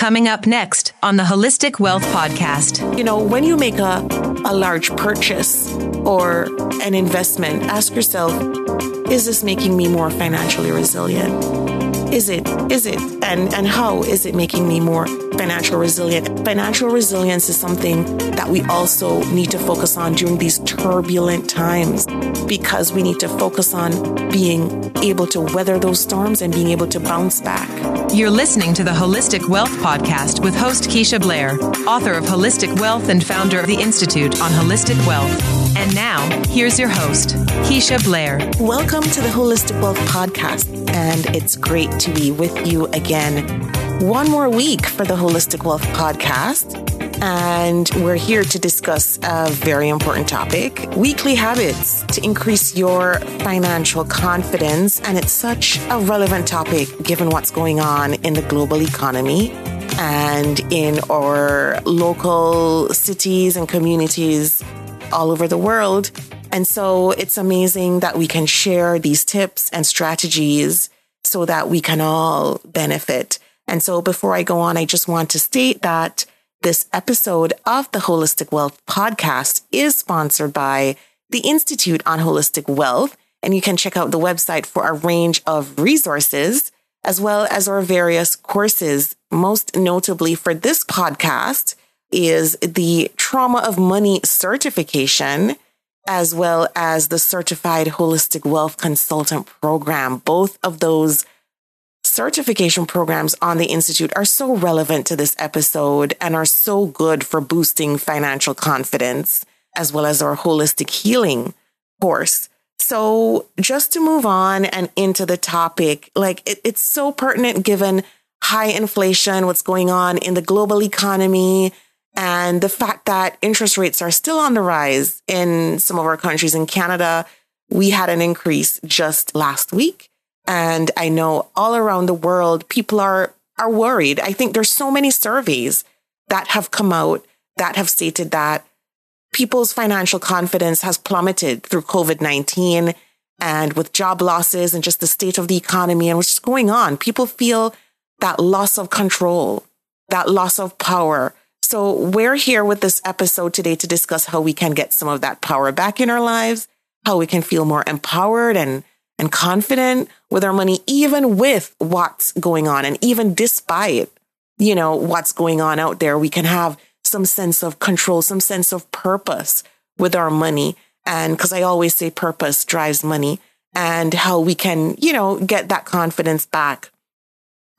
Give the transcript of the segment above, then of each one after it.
Coming up next on the Holistic Wealth Podcast. You know, when you make a, a large purchase or an investment, ask yourself, is this making me more financially resilient? Is it? Is it? And and how is it making me more financial resilient? Financial resilience is something that we also need to focus on during these turbulent times because we need to focus on being able to weather those storms and being able to bounce back. You're listening to the Holistic Wealth Podcast with host Keisha Blair, author of Holistic Wealth and founder of the Institute on Holistic Wealth. And now, here's your host, Keisha Blair. Welcome to the Holistic Wealth Podcast, and it's great to be with you again. One more week for the Holistic Wealth Podcast, and we're here to discuss a very important topic weekly habits to increase your financial confidence. And it's such a relevant topic given what's going on in the global economy and in our local cities and communities all over the world. And so it's amazing that we can share these tips and strategies so that we can all benefit. And so before I go on, I just want to state that this episode of the Holistic Wealth podcast is sponsored by the Institute on Holistic Wealth. And you can check out the website for a range of resources as well as our various courses. Most notably for this podcast, is the trauma of money certification as well as the certified holistic wealth consultant program. Both of those certification programs on the Institute are so relevant to this episode and are so good for boosting financial confidence as well as our holistic healing course. So just to move on and into the topic, like it, it's so pertinent given high inflation, what's going on in the global economy, and the fact that interest rates are still on the rise in some of our countries. In Canada, we had an increase just last week. And I know all around the world, people are, are worried. I think there's so many surveys that have come out that have stated that people's financial confidence has plummeted through COVID 19 and with job losses and just the state of the economy and what's going on. People feel that loss of control, that loss of power, so we're here with this episode today to discuss how we can get some of that power back in our lives, how we can feel more empowered and and confident with our money, even with what's going on and even despite, you know, what's going on out there, we can have some sense of control, some sense of purpose with our money. And because I always say purpose drives money and how we can, you know, get that confidence back.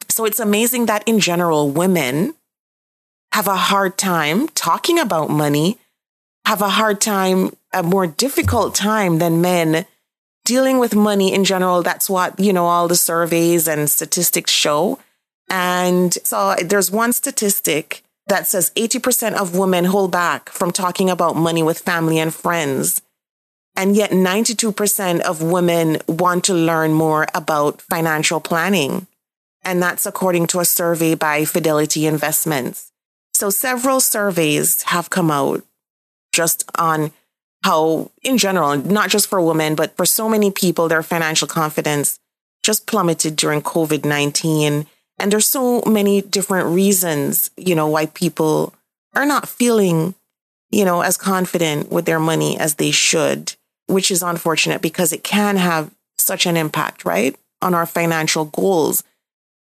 So it's amazing that in general, women have a hard time talking about money, have a hard time, a more difficult time than men dealing with money in general. That's what, you know, all the surveys and statistics show. And so there's one statistic that says 80% of women hold back from talking about money with family and friends. And yet 92% of women want to learn more about financial planning. And that's according to a survey by Fidelity Investments. So several surveys have come out just on how, in general, not just for women, but for so many people, their financial confidence just plummeted during COVID 19. And there's so many different reasons, you know, why people are not feeling, you know, as confident with their money as they should, which is unfortunate because it can have such an impact, right, on our financial goals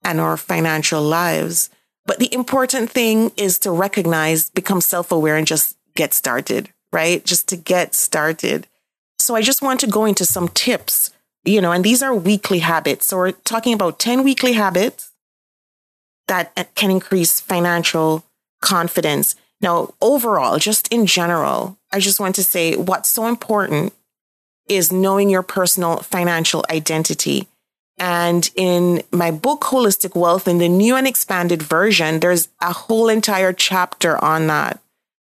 and our financial lives. But the important thing is to recognize, become self aware, and just get started, right? Just to get started. So I just want to go into some tips, you know, and these are weekly habits. So we're talking about 10 weekly habits that uh, can increase financial confidence. Now, overall, just in general, I just want to say what's so important is knowing your personal financial identity. And in my book, Holistic Wealth, in the new and expanded version, there's a whole entire chapter on that.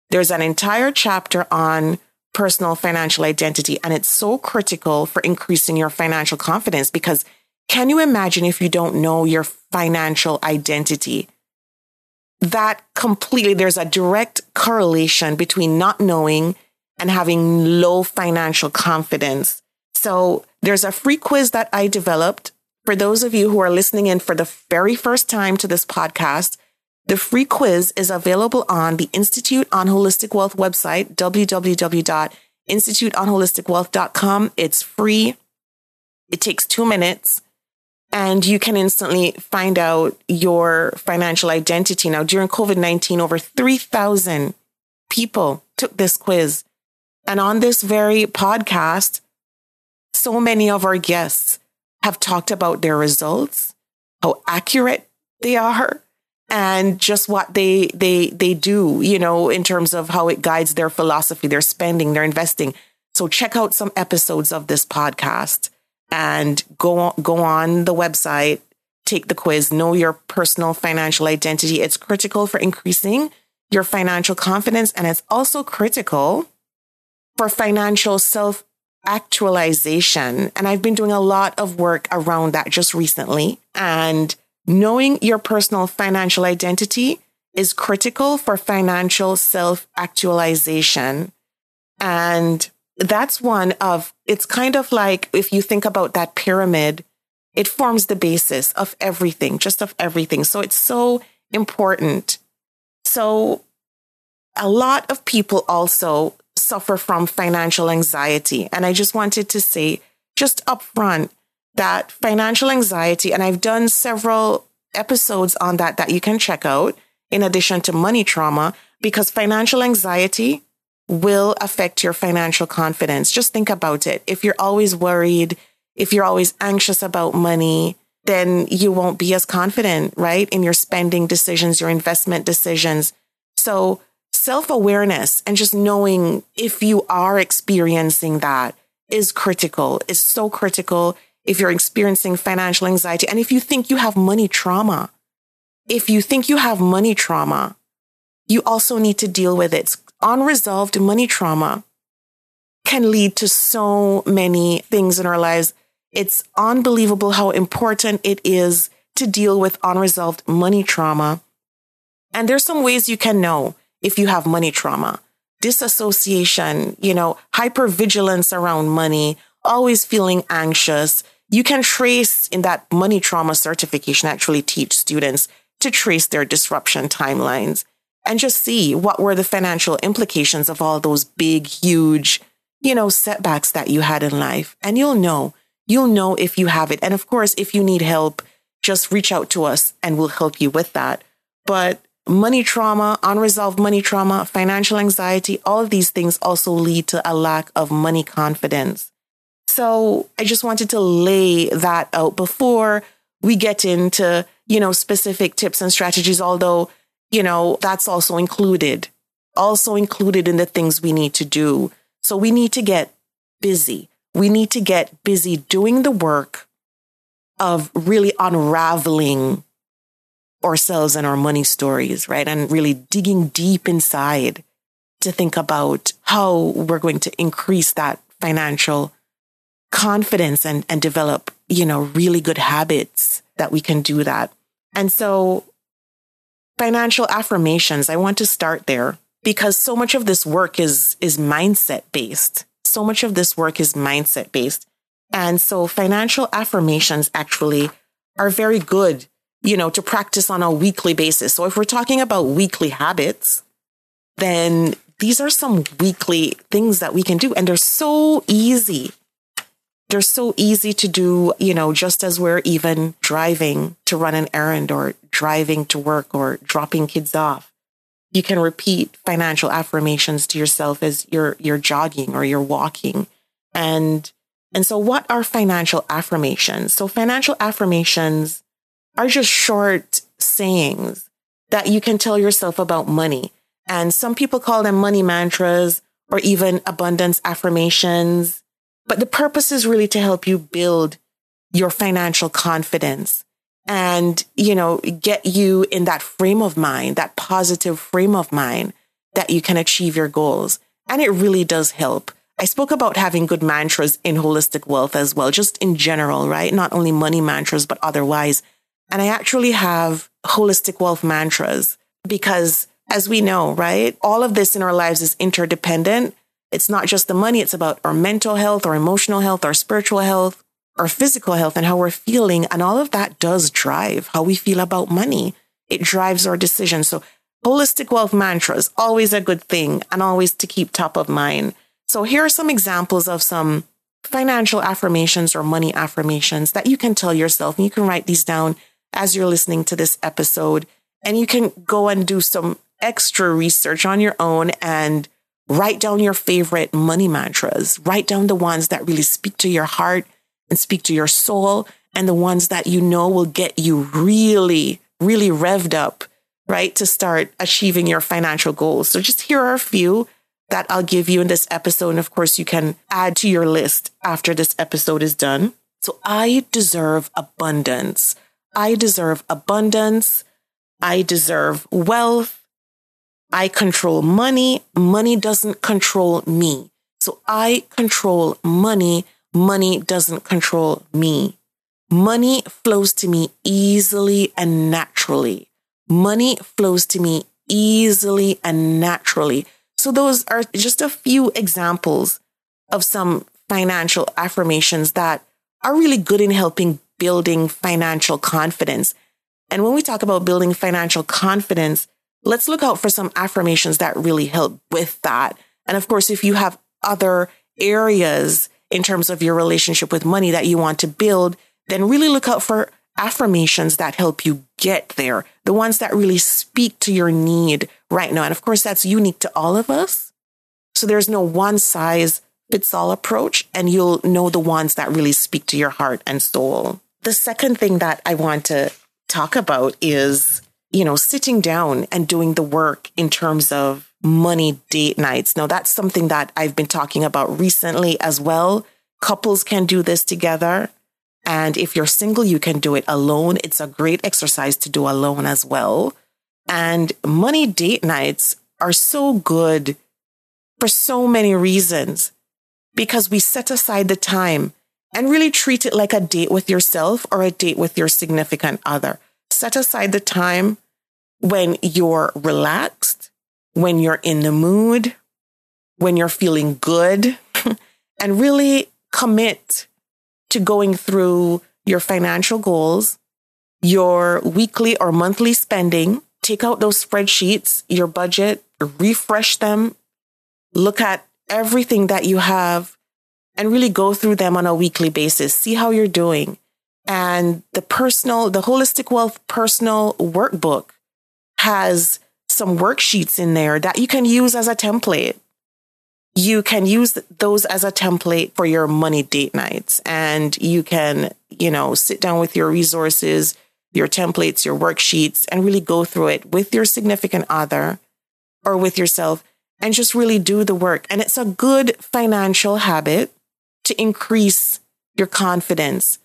There's an entire chapter on personal financial identity. And it's so critical for increasing your financial confidence because can you imagine if you don't know your financial identity? That completely, there's a direct correlation between not knowing and having low financial confidence. So there's a free quiz that I developed for those of you who are listening in for the very first time to this podcast, The free quiz is available on the Institute on Holistic Wealth website, www.instituteonholisticwealth.com. It's free. It takes two minutes and you can instantly find out your financial identity. Now, during COVID 19, over 3,000 people took this quiz. And on this very podcast, so many of our guests have talked about their results, how accurate they are, and just what they they they do, you know, in terms of how it guides their philosophy, their spending, their investing. So check out some episodes of this podcast and go on, go on the website, take the quiz, know your personal financial identity. It's critical for increasing your financial confidence and it's also critical for financial self actualization. And I've been doing a lot of work around that just recently. And knowing your personal financial identity is critical for financial self actualization. And that's one of, it's kind of like if you think about that pyramid, it forms the basis of everything, just of everything. So it's so important. So a lot of people also suffer from financial anxiety. And I just wanted to say, just upfront, that financial anxiety, and I've done several episodes on that that you can check out in addition to money trauma, because financial anxiety will affect your financial confidence. Just think about it. If you're always worried, if you're always anxious about money, then you won't be as confident, right? In your spending decisions, your investment decisions. So self awareness and just knowing if you are experiencing that is critical, is so critical. If you're experiencing financial anxiety and if you think you have money trauma, if you think you have money trauma, you also need to deal with it unresolved money trauma can lead to so many things in our lives. It's unbelievable how important it is to deal with unresolved money trauma. And there's some ways you can know if you have money trauma. Disassociation, you know, hypervigilance around money, always feeling anxious. You can trace in that money trauma certification actually teach students to trace their disruption timelines and just see what were the financial implications of all those big, huge, you know, setbacks that you had in life. And you'll know, you'll know if you have it. And of course, if you need help, just reach out to us and we'll help you with that. But money trauma, unresolved money trauma, financial anxiety, all of these things also lead to a lack of money confidence. So I just wanted to lay that out before we get into, you know, specific tips and strategies, although you know, that's also included, also included in the things we need to do. So we need to get busy. We need to get busy doing the work of really unraveling ourselves and our money stories, right? And really digging deep inside to think about how we're going to increase that financial confidence and, and develop, you know, really good habits that we can do that. And so financial affirmations. I want to start there because so much of this work is, is mindset based. So much of this work is mindset based. And so financial affirmations actually are very good, you know, to practice on a weekly basis. So if we're talking about weekly habits, then these are some weekly things that we can do. And they're so easy they're so easy to do, you know, just as we're even driving to run an errand or driving to work or dropping kids off. You can repeat financial affirmations to yourself as you're you're jogging or you're walking. And and so what are financial affirmations? So financial affirmations are just short sayings that you can tell yourself about money. And some people call them money mantras or even abundance affirmations. But the purpose is really to help you build your financial confidence and, you know, get you in that frame of mind, that positive frame of mind that you can achieve your goals. And it really does help. I spoke about having good mantras in holistic wealth as well, just in general, right? Not only money mantras, but otherwise. And I actually have holistic wealth mantras because as we know, right? All of this in our lives is interdependent. It's not just the money, it's about our mental health, our emotional health, our spiritual health, our physical health, and how we're feeling. And all of that does drive how we feel about money. It drives our decisions. So holistic wealth mantras, always a good thing and always to keep top of mind. So here are some examples of some financial affirmations or money affirmations that you can tell yourself. And you can write these down as you're listening to this episode. And you can go and do some extra research on your own and write down your favorite money mantras. Write down the ones that really speak to your heart and speak to your soul, and the ones that you know will get you really, really revved up, right, to start achieving your financial goals. So, just here are a few that I'll give you in this episode. And of course, you can add to your list after this episode is done. So, I deserve abundance. I deserve abundance. I deserve wealth. I control money. Money doesn't control me. So I control money. Money doesn't control me. Money flows to me easily and naturally. Money flows to me easily and naturally. So those are just a few examples of some financial affirmations that are really good in helping building financial confidence. And when we talk about building financial confidence, let's look out for some affirmations that really help with that. And of course, if you have other areas in terms of your relationship with money that you want to build, then really look out for affirmations that help you get there, the ones that really speak to your need right now. And of course, that's unique to all of us. So there's no one size fits all approach, and you'll know the ones that really speak to your heart and soul. The second thing that I want to talk about is you know, sitting down and doing the work in terms of money date nights. Now, that's something that I've been talking about recently as well. Couples can do this together. And if you're single, you can do it alone. It's a great exercise to do alone as well. And money date nights are so good for so many reasons because we set aside the time and really treat it like a date with yourself or a date with your significant other. Set aside the time when you're relaxed, when you're in the mood, when you're feeling good, and really commit to going through your financial goals, your weekly or monthly spending. Take out those spreadsheets, your budget, refresh them, look at everything that you have, and really go through them on a weekly basis. See how you're doing. And the personal, the holistic wealth personal workbook has some worksheets in there that you can use as a template. You can use those as a template for your money date nights and you can, you know, sit down with your resources, your templates, your worksheets and really go through it with your significant other or with yourself and just really do the work. And it's a good financial habit to increase your confidence.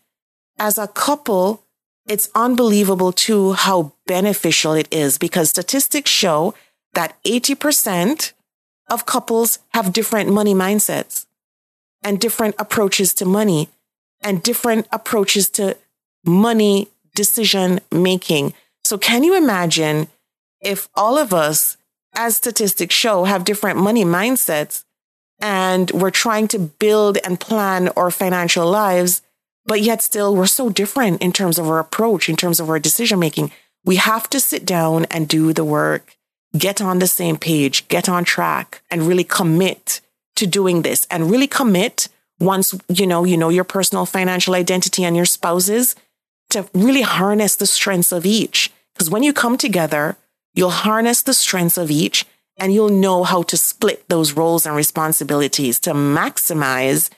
As a couple, it's unbelievable too how beneficial it is because statistics show that 80% of couples have different money mindsets and different approaches to money and different approaches to money decision making. So can you imagine if all of us, as statistics show, have different money mindsets and we're trying to build and plan our financial lives but yet still we're so different in terms of our approach, in terms of our decision making. We have to sit down and do the work, get on the same page, get on track and really commit to doing this and really commit once, you know, you know, your personal financial identity and your spouses to really harness the strengths of each. Because when you come together, you'll harness the strengths of each and you'll know how to split those roles and responsibilities to maximize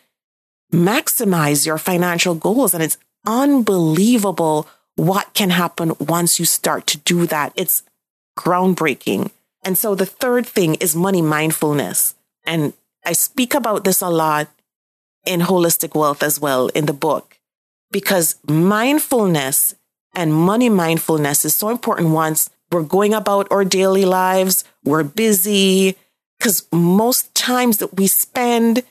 maximize your financial goals. And it's unbelievable what can happen once you start to do that. It's groundbreaking. And so the third thing is money mindfulness. And I speak about this a lot in holistic wealth as well in the book because mindfulness and money mindfulness is so important once we're going about our daily lives, we're busy, because most times that we spend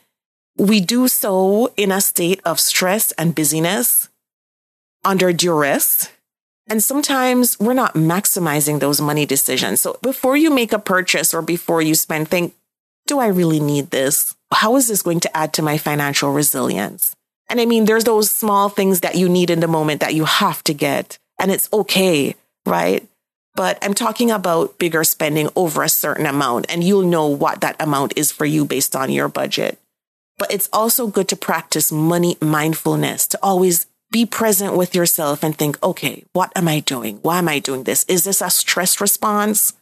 we do so in a state of stress and busyness, under duress. And sometimes we're not maximizing those money decisions. So before you make a purchase or before you spend, think, do I really need this? How is this going to add to my financial resilience? And I mean, there's those small things that you need in the moment that you have to get, and it's okay, right? But I'm talking about bigger spending over a certain amount, and you'll know what that amount is for you based on your budget. But it's also good to practice money mindfulness, to always be present with yourself and think, okay, what am I doing? Why am I doing this? Is this a stress response?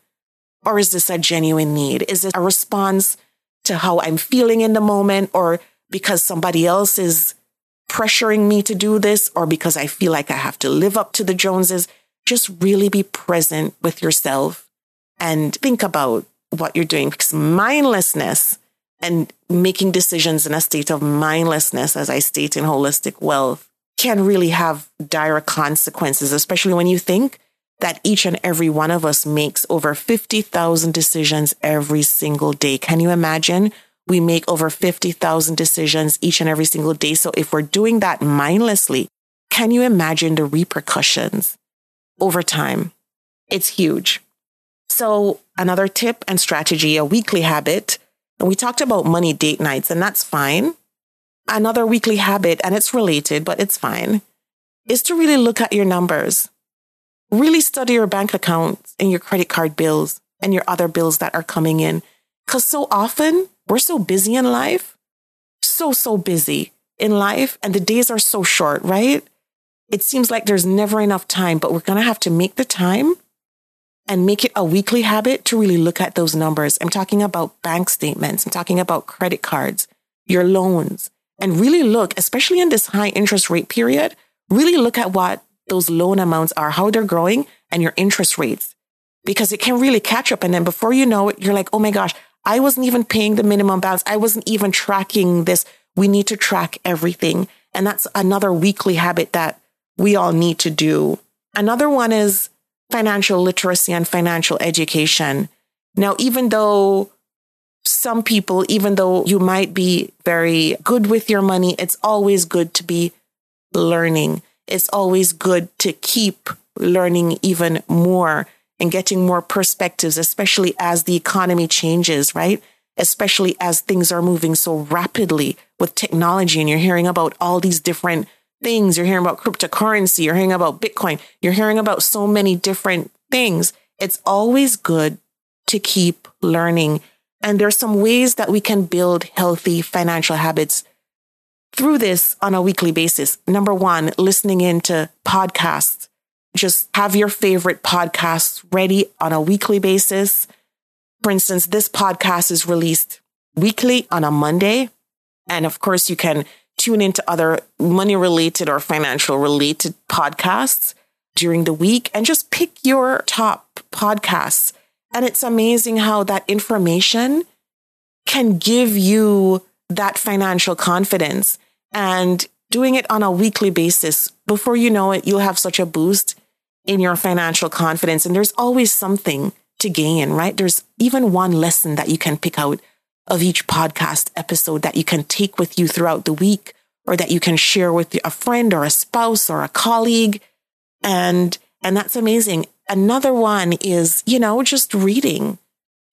Or is this a genuine need? Is it a response to how I'm feeling in the moment or because somebody else is pressuring me to do this or because I feel like I have to live up to the Joneses? Just really be present with yourself and think about what you're doing because mindlessness and making decisions in a state of mindlessness, as I state in holistic wealth, can really have dire consequences, especially when you think that each and every one of us makes over 50,000 decisions every single day. Can you imagine? We make over 50,000 decisions each and every single day. So if we're doing that mindlessly, can you imagine the repercussions over time? It's huge. So another tip and strategy, a weekly habit. And we talked about money date nights and that's fine. Another weekly habit, and it's related, but it's fine, is to really look at your numbers really study your bank accounts and your credit card bills and your other bills that are coming in. Cause so often we're so busy in life, so, so busy in life, and the days are so short, right? It seems like there's never enough time, but we're going to have to make the time and make it a weekly habit to really look at those numbers. I'm talking about bank statements. I'm talking about credit cards, your loans, and really look, especially in this high interest rate period, really look at what those loan amounts are, how they're growing and your interest rates, because it can really catch up. And then before you know it, you're like, oh my gosh, I wasn't even paying the minimum balance. I wasn't even tracking this. We need to track everything. And that's another weekly habit that we all need to do. Another one is financial literacy and financial education. Now, even though some people, even though you might be very good with your money, it's always good to be learning it's always good to keep learning even more and getting more perspectives, especially as the economy changes, right? Especially as things are moving so rapidly with technology and you're hearing about all these different things. You're hearing about cryptocurrency. You're hearing about Bitcoin. You're hearing about so many different things. It's always good to keep learning. And there's some ways that we can build healthy financial habits through this on a weekly basis. Number one, listening into podcasts. Just have your favorite podcasts ready on a weekly basis. For instance, this podcast is released weekly on a Monday. And of course, you can tune into other money related or financial related podcasts during the week and just pick your top podcasts. And it's amazing how that information can give you that financial confidence and doing it on a weekly basis. Before you know it, you'll have such a boost in your financial confidence. And there's always something to gain, right? There's even one lesson that you can pick out of each podcast episode that you can take with you throughout the week or that you can share with a friend or a spouse or a colleague. And, and that's amazing. Another one is, you know, just reading,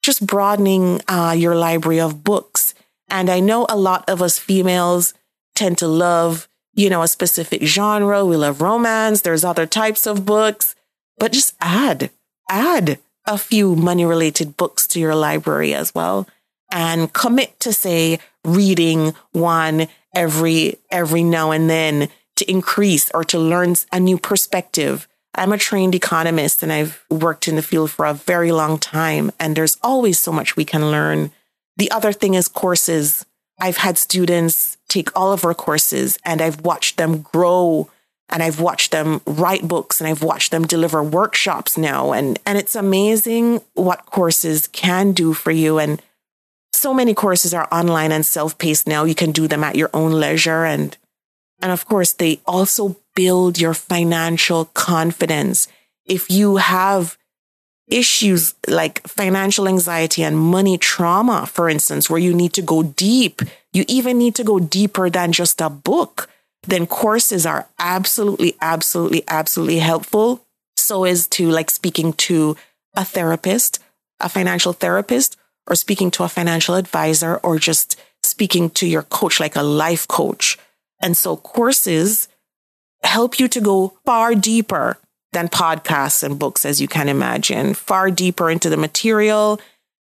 just broadening uh, your library of books. And I know a lot of us females, tend to love, you know, a specific genre. We love romance. There's other types of books, but just add, add a few money related books to your library as well and commit to say reading one every, every now and then to increase or to learn a new perspective. I'm a trained economist and I've worked in the field for a very long time and there's always so much we can learn. The other thing is courses. I've had students take all of our courses and I've watched them grow and I've watched them write books and I've watched them deliver workshops now. And, and it's amazing what courses can do for you. And so many courses are online and self-paced now. You can do them at your own leisure. And, and of course, they also build your financial confidence. If you have issues like financial anxiety and money trauma, for instance, where you need to go deep, you even need to go deeper than just a book, then courses are absolutely, absolutely, absolutely helpful. So is to like speaking to a therapist, a financial therapist, or speaking to a financial advisor, or just speaking to your coach, like a life coach. And so courses help you to go far deeper than podcasts and books, as you can imagine, far deeper into the material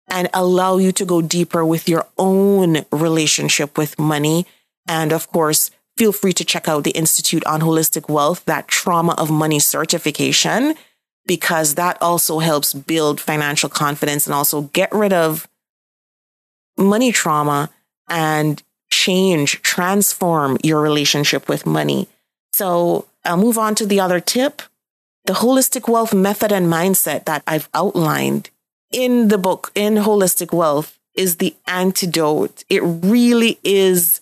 and allow you to go deeper with your own relationship with money. And of course, feel free to check out the Institute on Holistic Wealth, that trauma of money certification, because that also helps build financial confidence and also get rid of money trauma and change, transform your relationship with money. So I'll move on to the other tip. The holistic wealth method and mindset that I've outlined in the book, in Holistic Wealth, is the antidote. It really is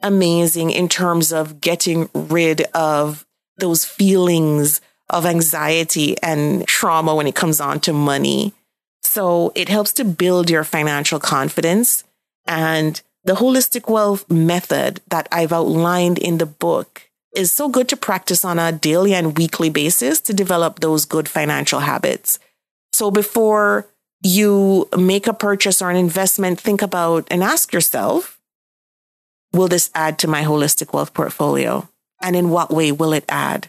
amazing in terms of getting rid of those feelings of anxiety and trauma when it comes on to money. So it helps to build your financial confidence. And the holistic wealth method that I've outlined in the book is so good to practice on a daily and weekly basis to develop those good financial habits. So before you make a purchase or an investment, think about and ask yourself, will this add to my holistic wealth portfolio? And in what way will it add?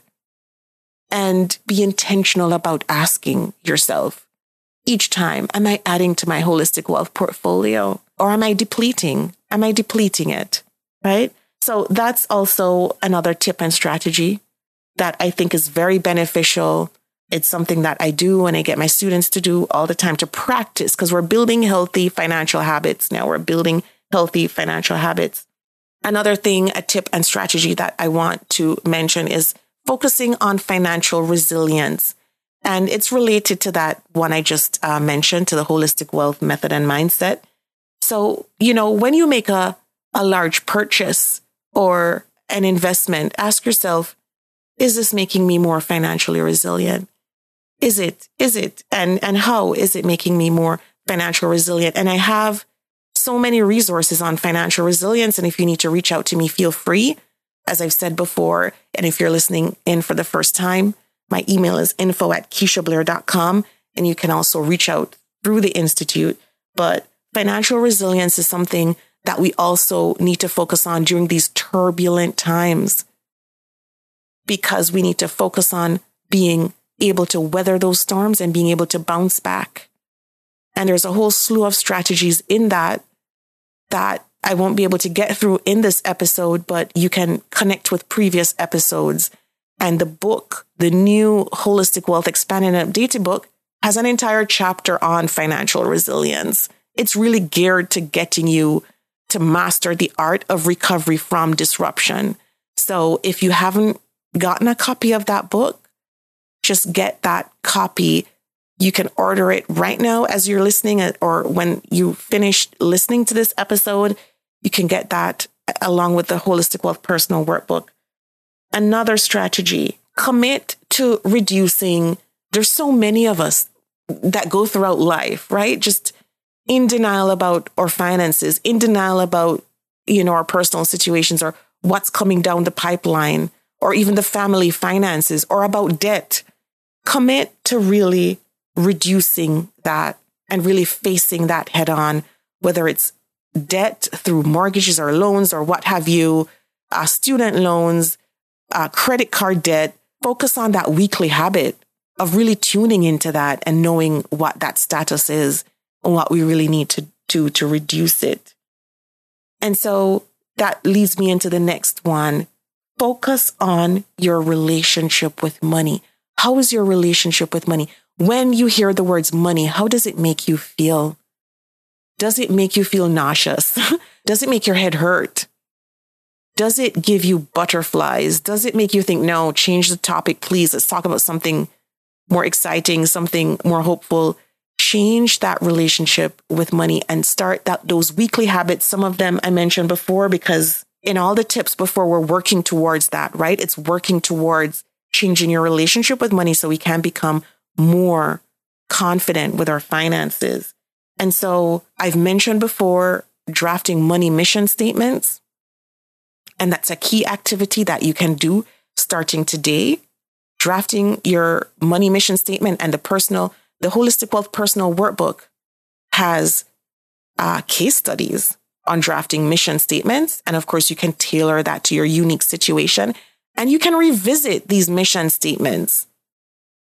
And be intentional about asking yourself each time, am I adding to my holistic wealth portfolio or am I depleting? Am I depleting it? Right? So that's also another tip and strategy that I think is very beneficial. It's something that I do and I get my students to do all the time to practice because we're building healthy financial habits now. We're building healthy financial habits. Another thing, a tip and strategy that I want to mention is focusing on financial resilience. And it's related to that one I just uh, mentioned, to the holistic wealth method and mindset. So, you know, when you make a, a large purchase, or an investment, ask yourself, is this making me more financially resilient? Is it? Is it? And, and how is it making me more financial resilient? And I have so many resources on financial resilience. And if you need to reach out to me, feel free. As I've said before, and if you're listening in for the first time, my email is info at keishablair.com. And you can also reach out through the Institute. But financial resilience is something that we also need to focus on during these turbulent times because we need to focus on being able to weather those storms and being able to bounce back. And there's a whole slew of strategies in that that I won't be able to get through in this episode, but you can connect with previous episodes. And the book, the new Holistic Wealth Expanded and Updated book, has an entire chapter on financial resilience. It's really geared to getting you to master the art of recovery from disruption. So if you haven't gotten a copy of that book, just get that copy. You can order it right now as you're listening, uh, or when you finish listening to this episode, you can get that along with the Holistic Wealth Personal Workbook. Another strategy commit to reducing. There's so many of us that go throughout life, right? Just in denial about our finances, in denial about, you know, our personal situations or what's coming down the pipeline or even the family finances or about debt. Commit to really reducing that and really facing that head on, whether it's debt through mortgages or loans or what have you, uh, student loans, uh, credit card debt. Focus on that weekly habit of really tuning into that and knowing what that status is and what we really need to do to reduce it. And so that leads me into the next one. Focus on your relationship with money. How is your relationship with money? When you hear the words money, how does it make you feel? Does it make you feel nauseous? does it make your head hurt? Does it give you butterflies? Does it make you think, no, change the topic, please? Let's talk about something more exciting, something more hopeful change that relationship with money and start that those weekly habits. Some of them I mentioned before because in all the tips before we're working towards that, right? It's working towards changing your relationship with money so we can become more confident with our finances. And so I've mentioned before drafting money mission statements. And that's a key activity that you can do starting today. Drafting your money mission statement and the personal the Holistic Wealth Personal Workbook has uh, case studies on drafting mission statements. And of course, you can tailor that to your unique situation. And you can revisit these mission statements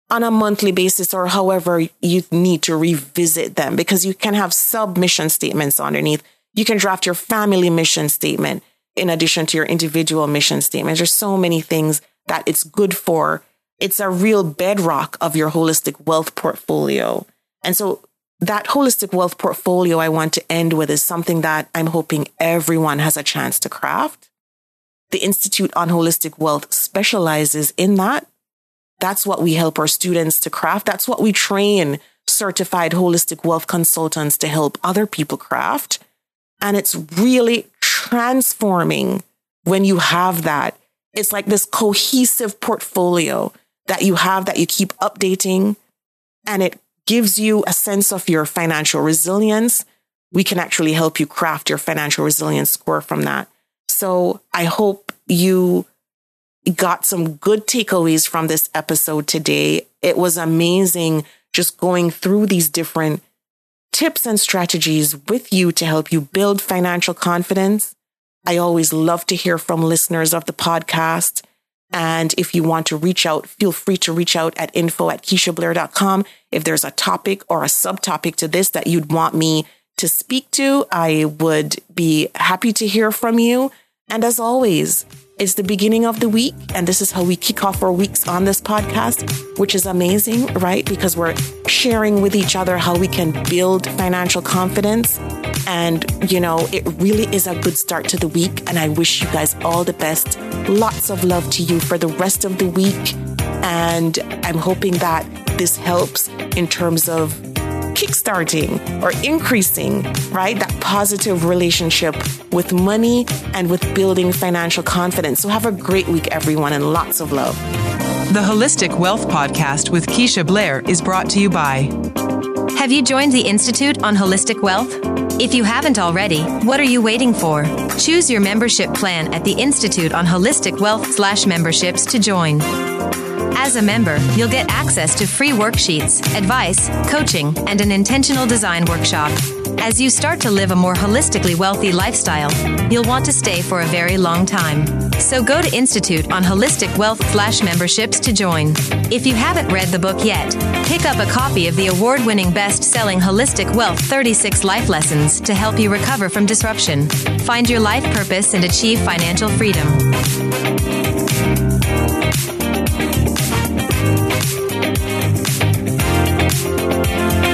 on a monthly basis or however you need to revisit them because you can have submission statements underneath. You can draft your family mission statement in addition to your individual mission statement. There's so many things that it's good for. It's a real bedrock of your holistic wealth portfolio. And so that holistic wealth portfolio I want to end with is something that I'm hoping everyone has a chance to craft. The Institute on Holistic Wealth specializes in that. That's what we help our students to craft. That's what we train certified holistic wealth consultants to help other people craft. And it's really transforming when you have that. It's like this cohesive portfolio that you have that you keep updating and it gives you a sense of your financial resilience. We can actually help you craft your financial resilience score from that. So I hope you got some good takeaways from this episode today. It was amazing just going through these different tips and strategies with you to help you build financial confidence. I always love to hear from listeners of the podcast. And if you want to reach out, feel free to reach out at info at KeishaBlair.com. If there's a topic or a subtopic to this that you'd want me to speak to, I would be happy to hear from you. And as always, it's the beginning of the week, and this is how we kick off our weeks on this podcast, which is amazing, right? Because we're sharing with each other how we can build financial confidence. And, you know, it really is a good start to the week. And I wish you guys all the best. Lots of love to you for the rest of the week. And I'm hoping that this helps in terms of kickstarting or increasing, right? That positive relationship with money and with building financial confidence. So have a great week, everyone, and lots of love. The Holistic Wealth Podcast with Keisha Blair is brought to you by. Have you joined the Institute on Holistic Wealth? If you haven't already, what are you waiting for? Choose your membership plan at the Institute on Holistic Wealth slash memberships to join. As a member, you'll get access to free worksheets, advice, coaching, and an intentional design workshop. As you start to live a more holistically wealthy lifestyle, you'll want to stay for a very long time. So go to Institute on Holistic Wealth slash memberships to join. If you haven't read the book yet, pick up a copy of the award winning best selling Holistic Wealth 36 Life Lessons to help you recover from disruption, find your life purpose, and achieve financial freedom. You.